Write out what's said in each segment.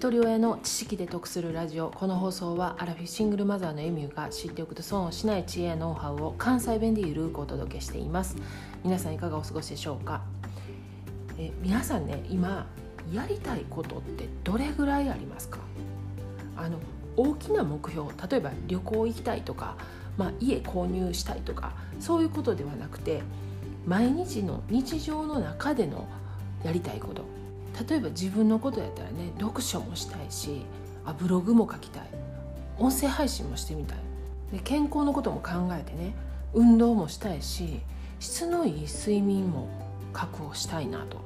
一人親の知識で得するラジオ。この放送はアラフィフシングルマザーのエミューが知っておくと損をしない知恵やノウハウを関西弁でゆるくお届けしています。皆さんいかがお過ごしでしょうか？え皆さんね今やりたいことってどれぐらいありますか？あの大きな目標例えば旅行行きたいとか、まあ、家購入したいとかそういうことではなくて毎日の日常の中でのやりたいこと。例えば自分のことやったらね読書もしたいしあブログも書きたい。音声配信もしてみたい。で健康のことも考えてね運動もしたいし質のいい睡眠も確保したいなと。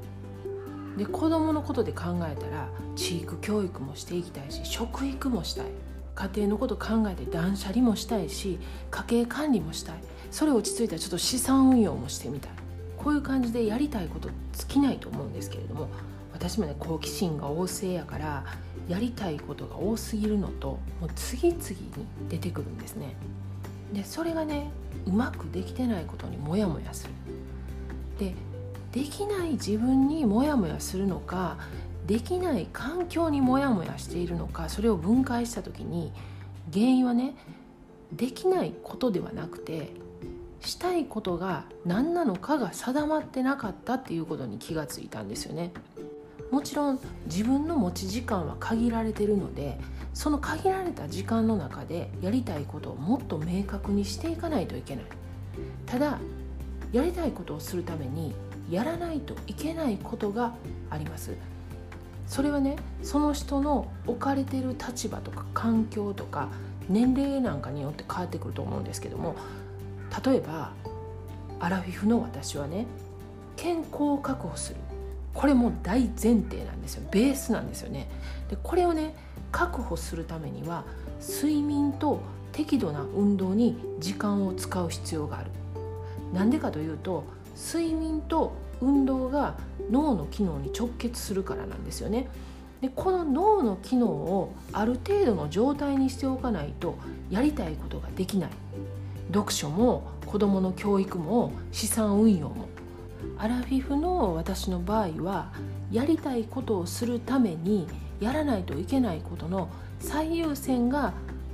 で子供のことで考えたら地域教育もしていきたいし食育もしたい。家庭のこと考えて断捨離もしたいし家計管理もしたい。それ落ち着いたらちょっと資産運用もしてみたい。こういう感じでやりたいこと尽きないと思うんですけれども私もね好奇心が旺盛やからやりたいことが多すぎるのともう次々に出てくるんですねでそれがねうまくできてないことにモヤモヤするでできない自分にモヤモヤするのかできない環境にモヤモヤしているのかそれを分解した時に原因はねできないことではなくてしたいことが何なのかが定まってなかったっていうことに気がついたんですよね。もちろん自分の持ち時間は限られてるのでその限られた時間の中でやりたいことをもっと明確にしていかないといけない。ただやりたいことをするためにやらないといけないことがあります。それはねその人の置かれてる立場とか環境とか年齢なんかによって変わってくると思うんですけども例えばアラフィフの私はね健康を確保する。これも大前提なんですよ。ベースなんですよね。でこれをね確保するためには睡眠と適度な運動に時間を使う必要がある。なんでかというと睡眠と運動が脳の機能に直結するからなんですよね。でこの脳の機能をある程度の状態にしておかないとやりたいことができない。読書も子どもの教育も資産運用もアラフィフの私の場合はやりたいことをするためにやらないといけないことの最優先が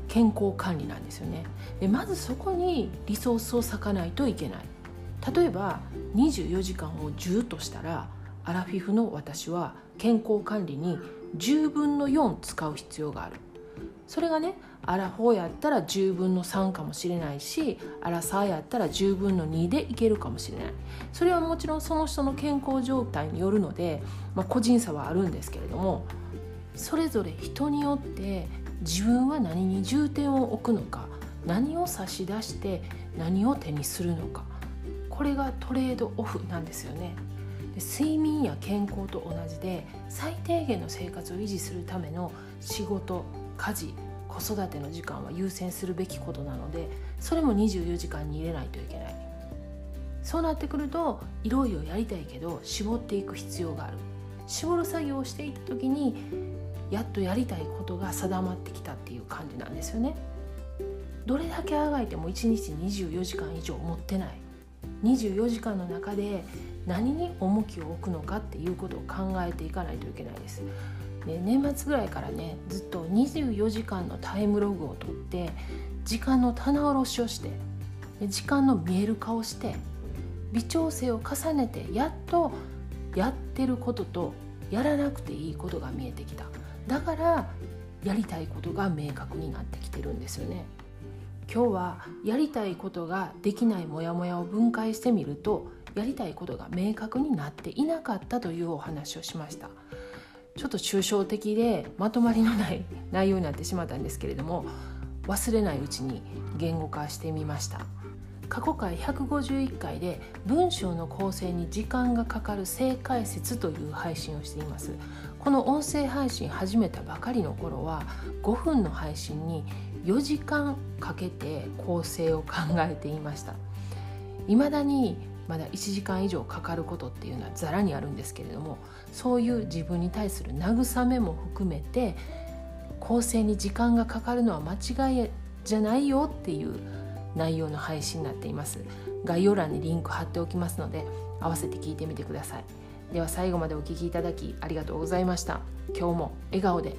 健康管理なんですよね。でまずそこにリソースを割かないといけない。例えば24時間を10としたらアラフィフの私は健康管理に10分の4使う必要がある。それがねアラフォーやったら10分の3かもしれないしアラサーやったら10分の2でいけるかもしれない。それはもちろんその人の健康状態によるので、まあ、個人差はあるんですけれどもそれぞれ人によって自分は何に重点を置くのか何を差し出して何を手にするのか。これがトレードオフなんですよね。睡眠や健康と同じで最低限の生活を維持するための仕事家事子育ての時間は優先するべきことなのでそれも24時間に入れないといけない。そうなってくるといろいろやりたいけど絞っていく必要がある。絞る作業をしていった時にやっとやりたいことが定まってきたっていう感じなんですよね。どれだけあがいても1日24時間以上持ってない。24時間の中で何に重きを置くのかっていうことを考えていかないといけないです。で年末ぐらいからねずっと24時間のタイムログを取って時間の棚卸しをして時間の見える化をして微調整を重ねてやっとやってることとやらなくていいことが見えてきた。だからやりたいことが明確になってきてるんですよね。今日はやりたいことができないモヤモヤを分解してみるとやりたいことが明確になっていなかったというお話をしました。ちょっと抽象的でまとまりのない内容になってしまったんですけれども忘れないうちに言語化してみました。過去回151回で文章の構成に時間がかかる正解説という配信をしています。この音声配信始めたばかりの頃は5分の配信に4時間かけて構成を考えていました。未だにまだ1時間以上かかることっていうのはざらにあるんですけれどもそういう自分に対する慰めも含めて構成に時間がかかるのは間違いじゃないよっていう内容の配信になっています。概要欄にリンク貼っておきますので合わせて聞いてみてください。では最後までお聴きいただきありがとうございました。今日も笑顔で